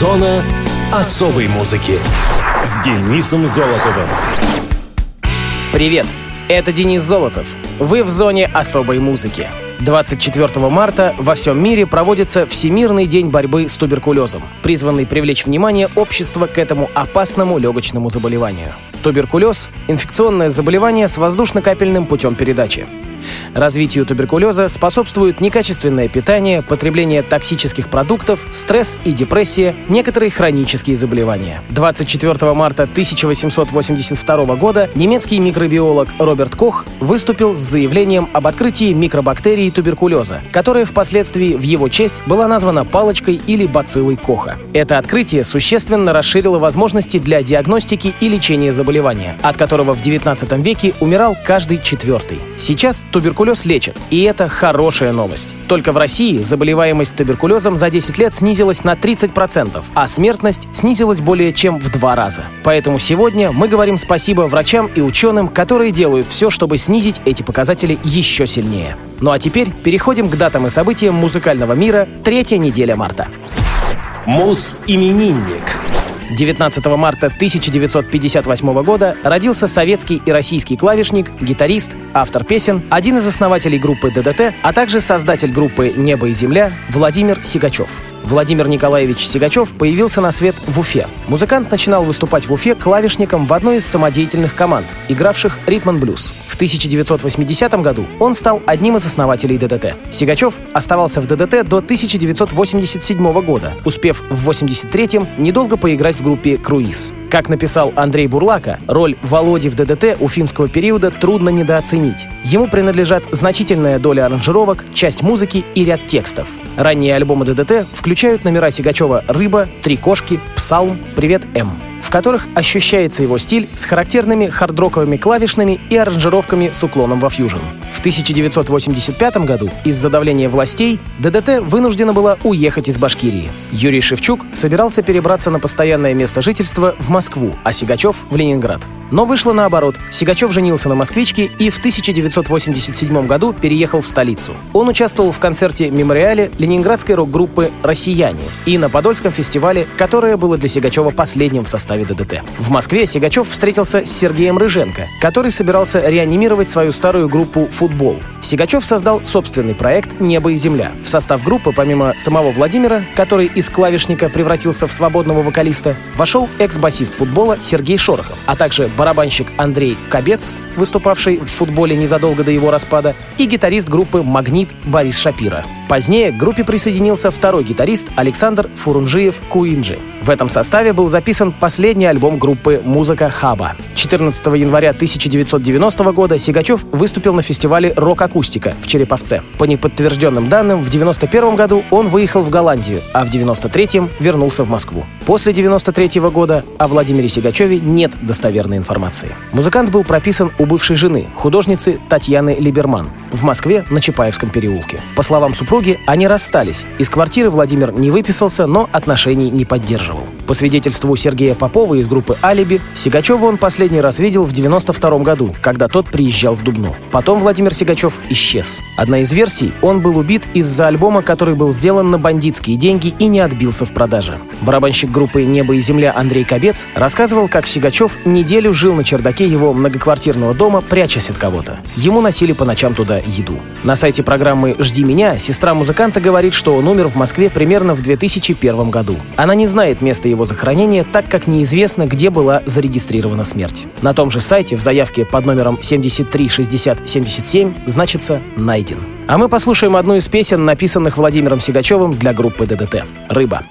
Зона особой музыки с Денисом Золотовым. Привет, это Денис Золотов. Вы в зоне особой музыки. 24 марта во всем мире проводится Всемирный день борьбы с туберкулезом, призванный привлечь внимание общества к этому опасному легочному заболеванию. Туберкулез – инфекционное заболевание с воздушно-капельным путем передачи. Развитию туберкулеза способствуют некачественное питание, потребление токсических продуктов, стресс и депрессия, некоторые хронические заболевания. 24 марта 1882 года немецкий микробиолог Роберт Кох выступил с заявлением об открытии микробактерии туберкулеза, которая впоследствии в его честь была названа палочкой или бациллой Коха. Это открытие существенно расширило возможности для диагностики и лечения заболевания, от которого в 19 веке умирал каждый четвертый. Сейчас туберкулез лечат, и это хорошая новость. Только в России заболеваемость туберкулезом за 10 лет снизилась на 30%, а смертность снизилась более чем в два раза. Поэтому сегодня мы говорим спасибо врачам и ученым, которые делают все, чтобы снизить эти показатели еще сильнее. Ну а теперь переходим к датам и событиям музыкального мира третья неделя марта. Мус-именинник. 19 марта 1958 года родился советский и российский клавишник, гитарист, автор песен, один из основателей группы ДДТ, а также создатель группы «Небо и земля» Владимир Сигачев. Владимир Николаевич Сигачев появился на свет в Уфе. Музыкант начинал выступать в Уфе клавишником в одной из самодеятельных команд, игравших ритм блюз. В 1980 году он стал одним из основателей ДДТ. Сигачев оставался в ДДТ до 1987 года, успев в 83-м недолго поиграть в группе «Круиз». Как написал Андрей Бурлака, роль Володи в ДДТ уфимского периода трудно недооценить. Ему принадлежат значительная доля аранжировок, часть музыки и ряд текстов. Ранние альбомы ДДТ включают номера Сигачева «Рыба», «Три кошки», «Псалм», «Привет, М» в которых ощущается его стиль с характерными хардроковыми клавишными и аранжировками с уклоном во фьюжн. В 1985 году из-за давления властей ДДТ вынуждена была уехать из Башкирии. Юрий Шевчук собирался перебраться на постоянное место жительства в Москву, а Сигачев — в Ленинград. Но вышло наоборот. Сигачев женился на москвичке и в 1987 году переехал в столицу. Он участвовал в концерте «Мемориале» ленинградской рок-группы «Россияне» и на Подольском фестивале, которое было для Сигачева последним в составе ДДТ. В Москве Сигачев встретился с Сергеем Рыженко, который собирался реанимировать свою старую группу «Футбол». Сигачев создал собственный проект «Небо и земля». В состав группы, помимо самого Владимира, который из клавишника превратился в свободного вокалиста, вошел экс-басист футбола Сергей Шорохов, а также барабанщик Андрей Кобец, выступавший в футболе незадолго до его распада, и гитарист группы «Магнит» Борис Шапира. Позднее к группе присоединился второй гитарист Александр Фурунжиев Куинджи. В этом составе был записан последний альбом группы «Музыка Хаба». 14 января 1990 года Сигачев выступил на фестивале «Рок-акустика» в Череповце. По неподтвержденным данным, в 1991 году он выехал в Голландию, а в 1993 вернулся в Москву. После 1993 года о Владимире Сигачеве нет достоверной информации. Музыкант был прописан у бывшей жены, художницы Татьяны Либерман, в Москве на Чапаевском переулке. По словам супруги, они расстались. Из квартиры Владимир не выписался, но отношений не поддерживал. По свидетельству Сергея Попова из группы «Алиби», Сигачева он последний раз видел в 92 году, когда тот приезжал в Дубну. Потом Владимир Сигачев исчез. Одна из версий – он был убит из-за альбома, который был сделан на бандитские деньги и не отбился в продаже. Барабанщик группы «Небо и земля» Андрей Кобец рассказывал, как Сигачев неделю жил на чердаке его многоквартирного дома, прячась от кого-то. Ему носили по ночам туда еду. На сайте программы «Жди меня» сестра музыканта говорит, что он умер в Москве примерно в 2001 году. Она не знает места его захоронения, так как неизвестно, где была зарегистрирована смерть. На том же сайте в заявке под номером 736077 значится «Найден». А мы послушаем одну из песен, написанных Владимиром Сигачевым для группы ДДТ «Рыба».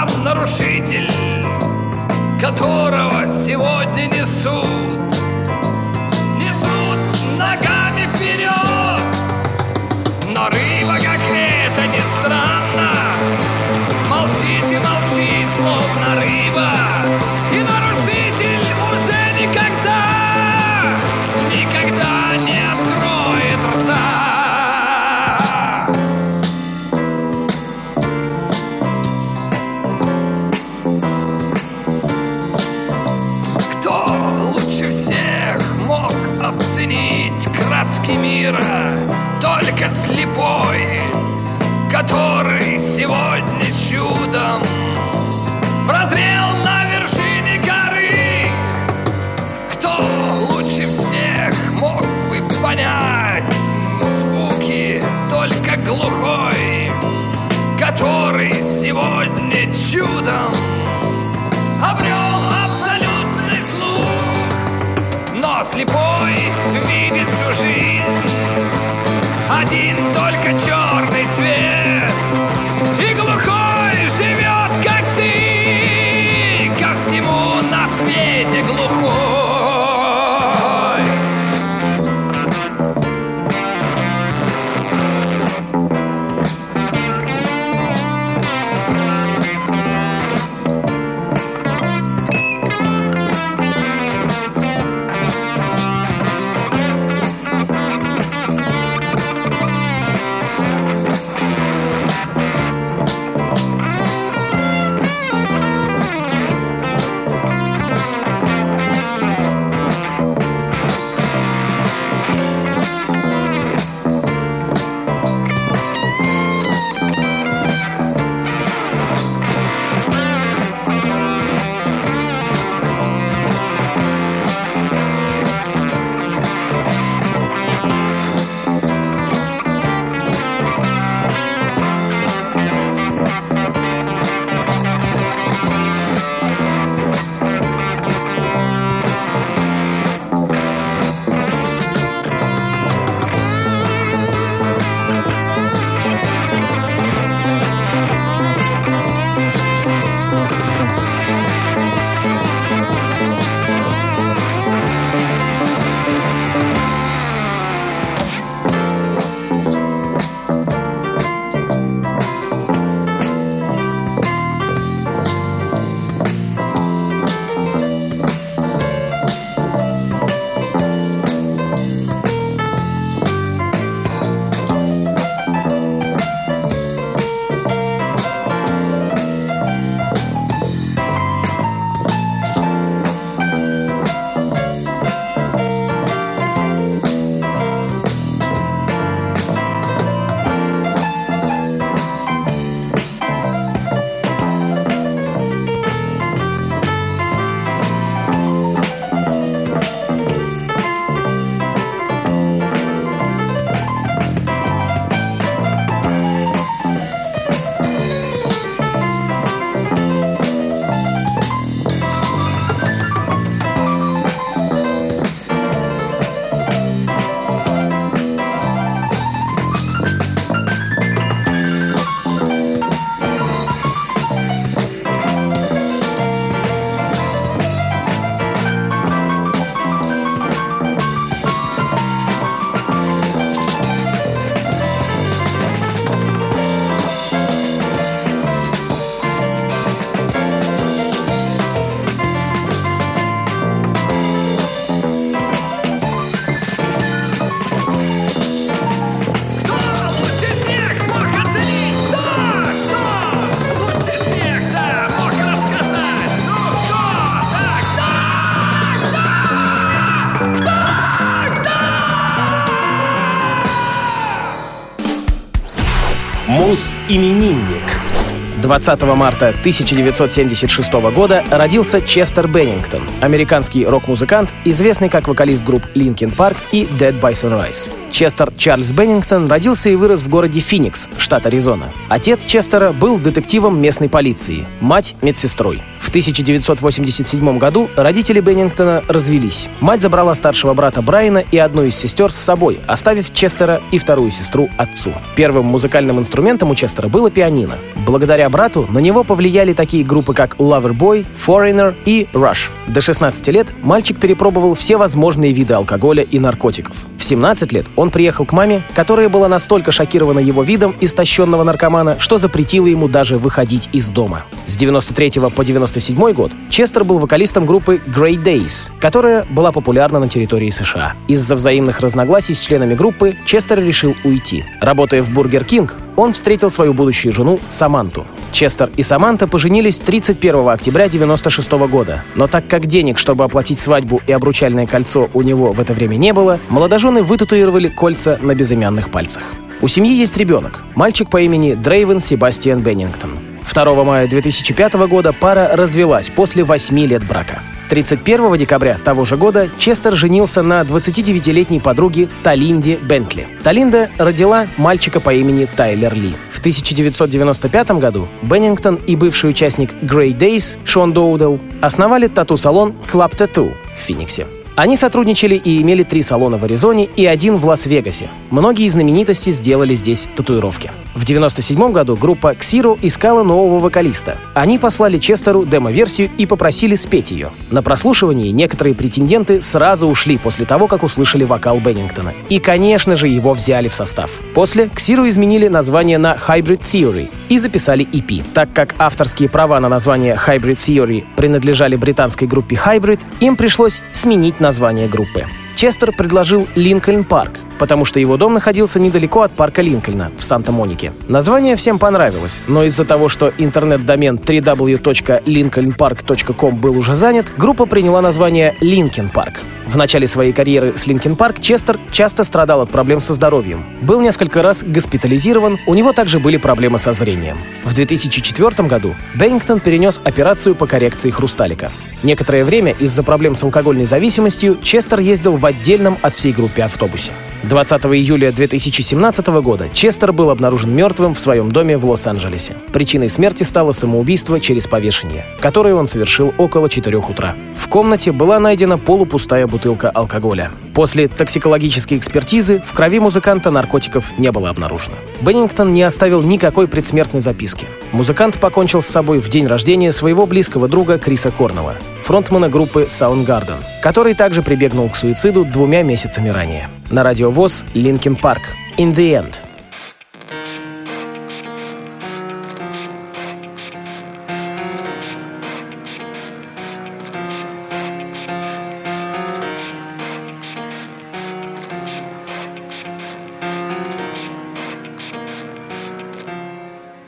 Там нарушитель, которого сегодня. Несут который сегодня чудом прозрел на вершине горы. Кто лучше всех мог бы понять звуки? Только глухой, который сегодня чудом обрел абсолютный слух, но слепой видит всю жизнь. Один только черный Мус-именинник. 20 марта 1976 года родился Честер Беннингтон, американский рок-музыкант, известный как вокалист групп Linkin Park и Dead by Sunrise. Честер Чарльз Беннингтон родился и вырос в городе Финикс, штат Аризона. Отец Честера был детективом местной полиции, мать — медсестрой. В В 1987 году родители Беннингтона развелись. Мать забрала старшего брата Брайана и одну из сестер с собой, оставив Честера и вторую сестру отцу. Первым музыкальным инструментом у Честера было пианино. Благодаря брату на него повлияли такие группы, как Loverboy, Foreigner и Rush. До 16 лет мальчик перепробовал все возможные виды алкоголя и наркотиков. В 17 лет он приехал к маме, которая была настолько шокирована его видом истощенного наркомана, что запретила ему даже выходить из дома. С 93 по 97 год Честер был вокалистом группы Grey Daze, которая была популярна на территории США. Из-за взаимных разногласий с членами группы Честер решил уйти. Работая в Burger King, он встретил свою будущую жену Саманту. Честер и Саманта поженились 31 октября 96 года. Но так как денег, чтобы оплатить свадьбу и обручальное кольцо у него в это время не было, молодожены вытатуировали кольца на безымянных пальцах. У семьи есть ребенок, мальчик по имени Дрейвен Себастьян Беннингтон. 2 мая 2005 года пара развелась после 8 лет брака. 31 декабря того же года Честер женился на 29-летней подруге Талинде Бентли. Талинда родила мальчика по имени Тайлер Ли. В 1995 году Беннингтон и бывший участник Grey Days Шон Доудел основали тату-салон Club Tattoo в Финиксе. Они сотрудничали и имели три салона в Аризоне и один в Лас-Вегасе. Многие знаменитости сделали здесь татуировки. В 1997 году группа Xiro искала нового вокалиста. Они послали Честеру демо-версию и попросили спеть ее. На прослушивании некоторые претенденты сразу ушли после того, как услышали вокал Беннингтона. И, конечно же, его взяли в состав. После Xero изменили название на Hybrid Theory и записали EP. Так как авторские права на название Hybrid Theory принадлежали британской группе Hybrid, им пришлось сменить название группы. Честер предложил Lincoln Park, потому что его дом находился недалеко от парка Линкольна в Санта-Монике. Название всем понравилось, но из-за того, что интернет-домен www.lincolnpark.com был уже занят, группа приняла название Linkin Park. В начале своей карьеры с Линкен Парк Честер часто страдал от проблем со здоровьем. Был несколько раз госпитализирован, у него также были проблемы со зрением. В 2004 году Беннингтон перенес операцию по коррекции хрусталика. Некоторое время из-за проблем с алкогольной зависимостью Честер ездил в отдельном от всей группе автобусе. 20 июля 2017 года Честер был обнаружен мертвым в своем доме в Лос-Анджелесе. Причиной смерти стало самоубийство через повешение, которое он совершил около 4 утра. В комнате была найдена полупустая бутылка алкоголя. После токсикологической экспертизы в крови музыканта наркотиков не было обнаружено. Беннингтон не оставил никакой предсмертной записки. Музыкант покончил с собой в день рождения своего близкого друга Криса Корнелла, фронтмена группы Soundgarden, который также прибегнул к суициду двумя месяцами ранее. На радио ВОЗ Линкин Парк. In the End.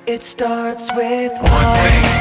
It starts with One thing,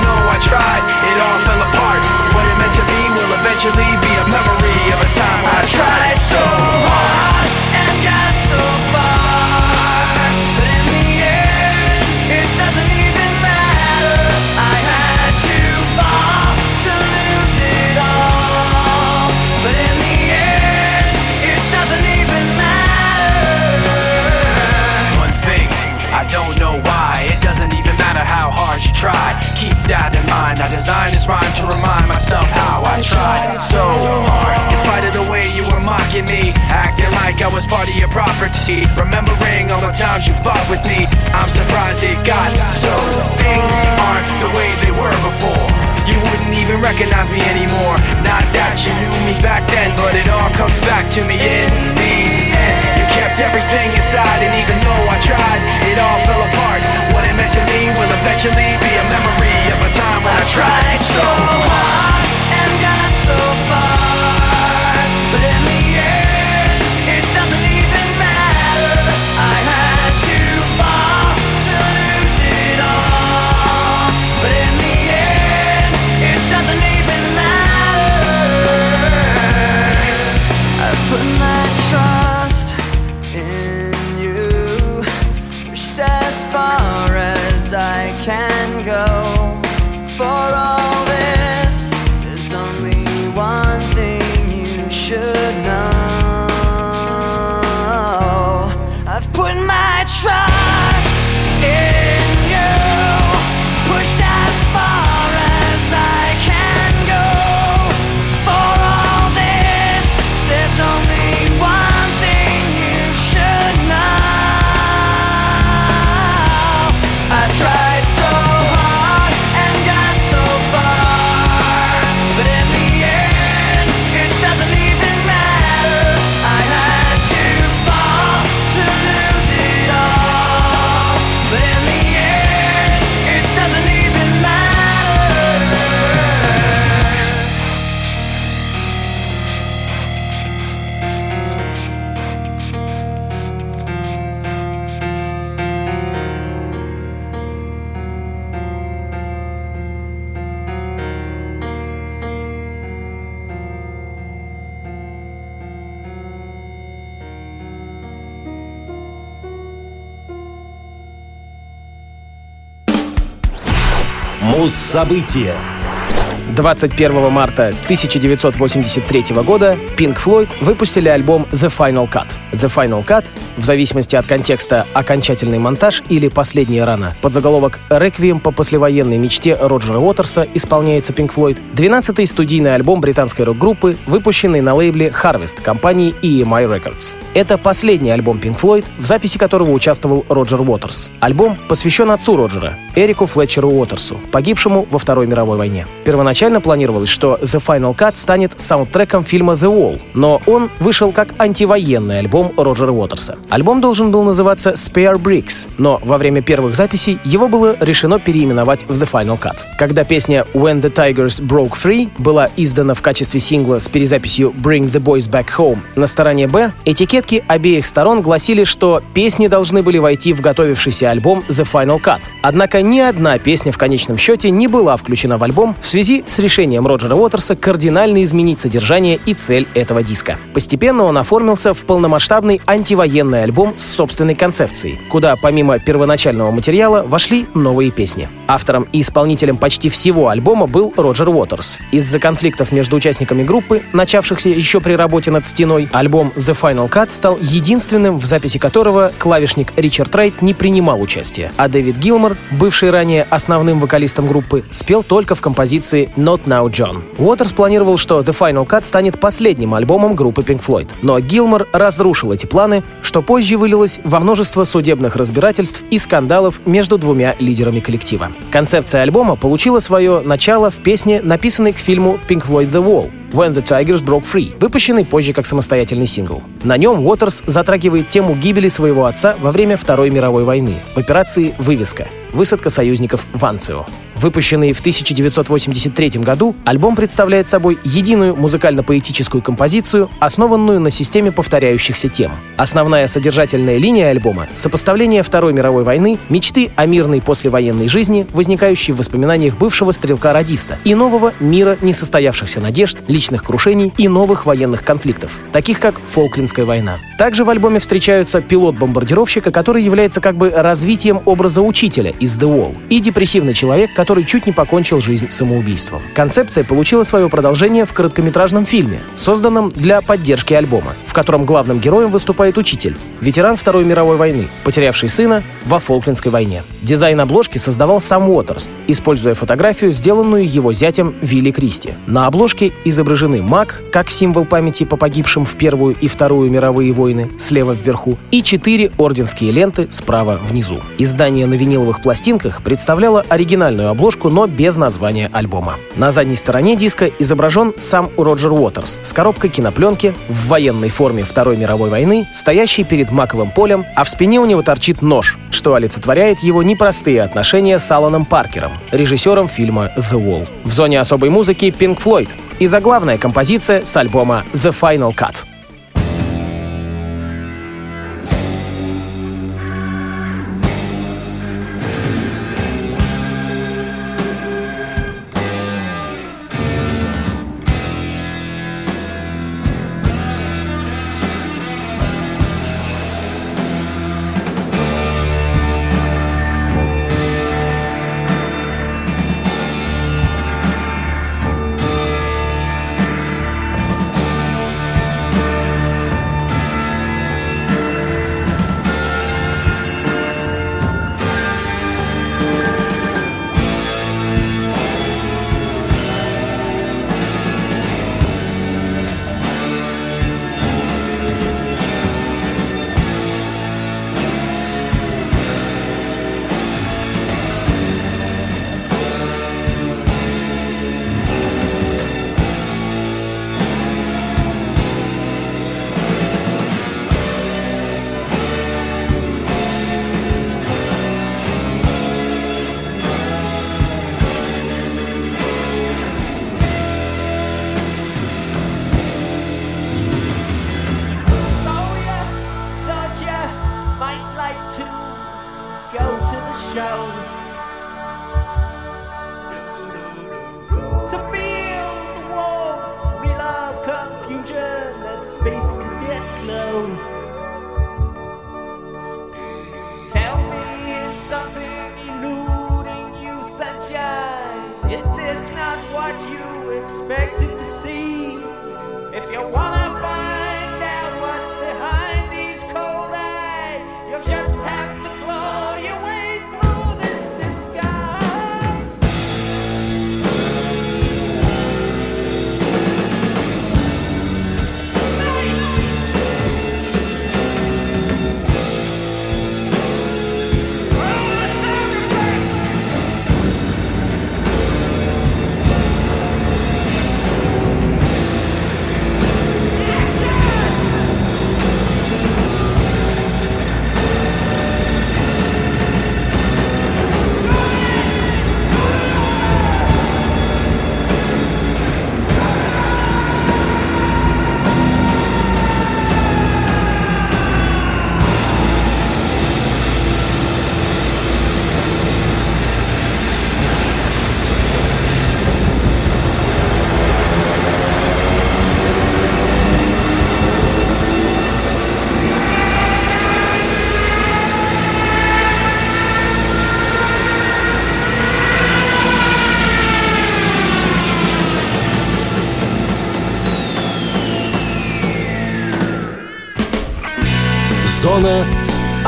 tried, it all fell apart. What it meant to be will eventually be a memory of a time I tried so back to me in Муз-события. 21 марта 1983 года Pink Floyd выпустили альбом The Final Cut. The Final Cut, в зависимости от контекста «Окончательный монтаж» или «Последняя рана», под заголовок «Реквием по послевоенной мечте Роджера Уотерса» исполняется Pink Floyd, 12-й студийный альбом британской рок-группы, выпущенный на лейбле Harvest компании EMI Records. Это последний альбом Pink Floyd, в записи которого участвовал Роджер Уотерс. Альбом посвящен отцу Роджера, Эрику Флетчеру Уотерсу, погибшему во Второй мировой войне. Первоначально Изначально планировалось, что The Final Cut станет саундтреком фильма The Wall, но он вышел как антивоенный альбом Роджера Уотерса. Альбом должен был называться Spare Bricks, но во время первых записей его было решено переименовать в The Final Cut. Когда песня When the Tigers Broke Free была издана в качестве сингла с перезаписью Bring the Boys Back Home на стороне Б, этикетки обеих сторон гласили, что песни должны были войти в готовившийся альбом The Final Cut. Однако ни одна песня в конечном счете не была включена в альбом в связи с решением Роджера Уотерса кардинально изменить содержание и цель этого диска. Постепенно он оформился в полномасштабный антивоенный альбом с собственной концепцией, куда помимо первоначального материала вошли новые песни. Автором и исполнителем почти всего альбома был Роджер Уотерс. Из-за конфликтов между участниками группы, начавшихся еще при работе над стеной, альбом The Final Cut стал единственным, в записи которого клавишник Ричард Райт не принимал участия, а Дэвид Гилмор, бывший ранее основным вокалистом группы, спел только в композиции Not Now John. Уотерс планировал, что The Final Cut станет последним альбомом группы Pink Floyd, но Гилмор разрушил эти планы, что позже вылилось во множество судебных разбирательств и скандалов между двумя лидерами коллектива. Концепция альбома получила свое начало в песне, написанной к фильму Pink Floyd The Wall, When the Tigers Broke Free, выпущенный позже как самостоятельный сингл. На нем Уотерс затрагивает тему гибели своего отца во время Второй мировой войны в операции «Вывеска» — высадка союзников в Анцио. Выпущенный в 1983 году, альбом представляет собой единую музыкально-поэтическую композицию, основанную на системе повторяющихся тем. Основная содержательная линия альбома — сопоставление Второй мировой войны, мечты о мирной послевоенной жизни, возникающей в воспоминаниях бывшего стрелка-радиста, и нового мира несостоявшихся надежд, личных крушений и новых военных конфликтов, таких как Фолклендская война. Также в альбоме встречаются пилот бомбардировщика, который является как бы развитием образа учителя из The Wall, и депрессивный человек, который чуть не покончил жизнь самоубийством. Концепция получила свое продолжение в короткометражном фильме, созданном для поддержки альбома, в котором главным героем выступает учитель, ветеран Второй мировой войны, потерявший сына во Фолклендской войне. Дизайн обложки создавал сам Уотерс, используя фотографию, сделанную его зятем Вилли Кристи. На обложке изображен изображены маг, как символ памяти по погибшим в Первую и Вторую мировые войны, слева вверху, и четыре орденские ленты справа внизу. Издание на виниловых пластинках представляло оригинальную обложку, но без названия альбома. На задней стороне диска изображен сам Роджер Уотерс с коробкой кинопленки в военной форме Второй мировой войны, стоящий перед маковым полем, а в спине у него торчит нож, что олицетворяет его непростые отношения с Аланом Паркером, режиссером фильма «The Wall». В зоне особой музыки Pink Floyd, и заглавная композиция с альбома The Final Cut.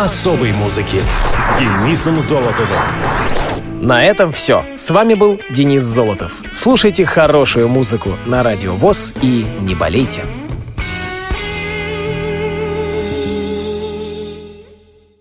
Особой музыки с Денисом Золотовым. На этом все. С вами был Денис Золотов. Слушайте хорошую музыку на Радио ВОЗ и не болейте.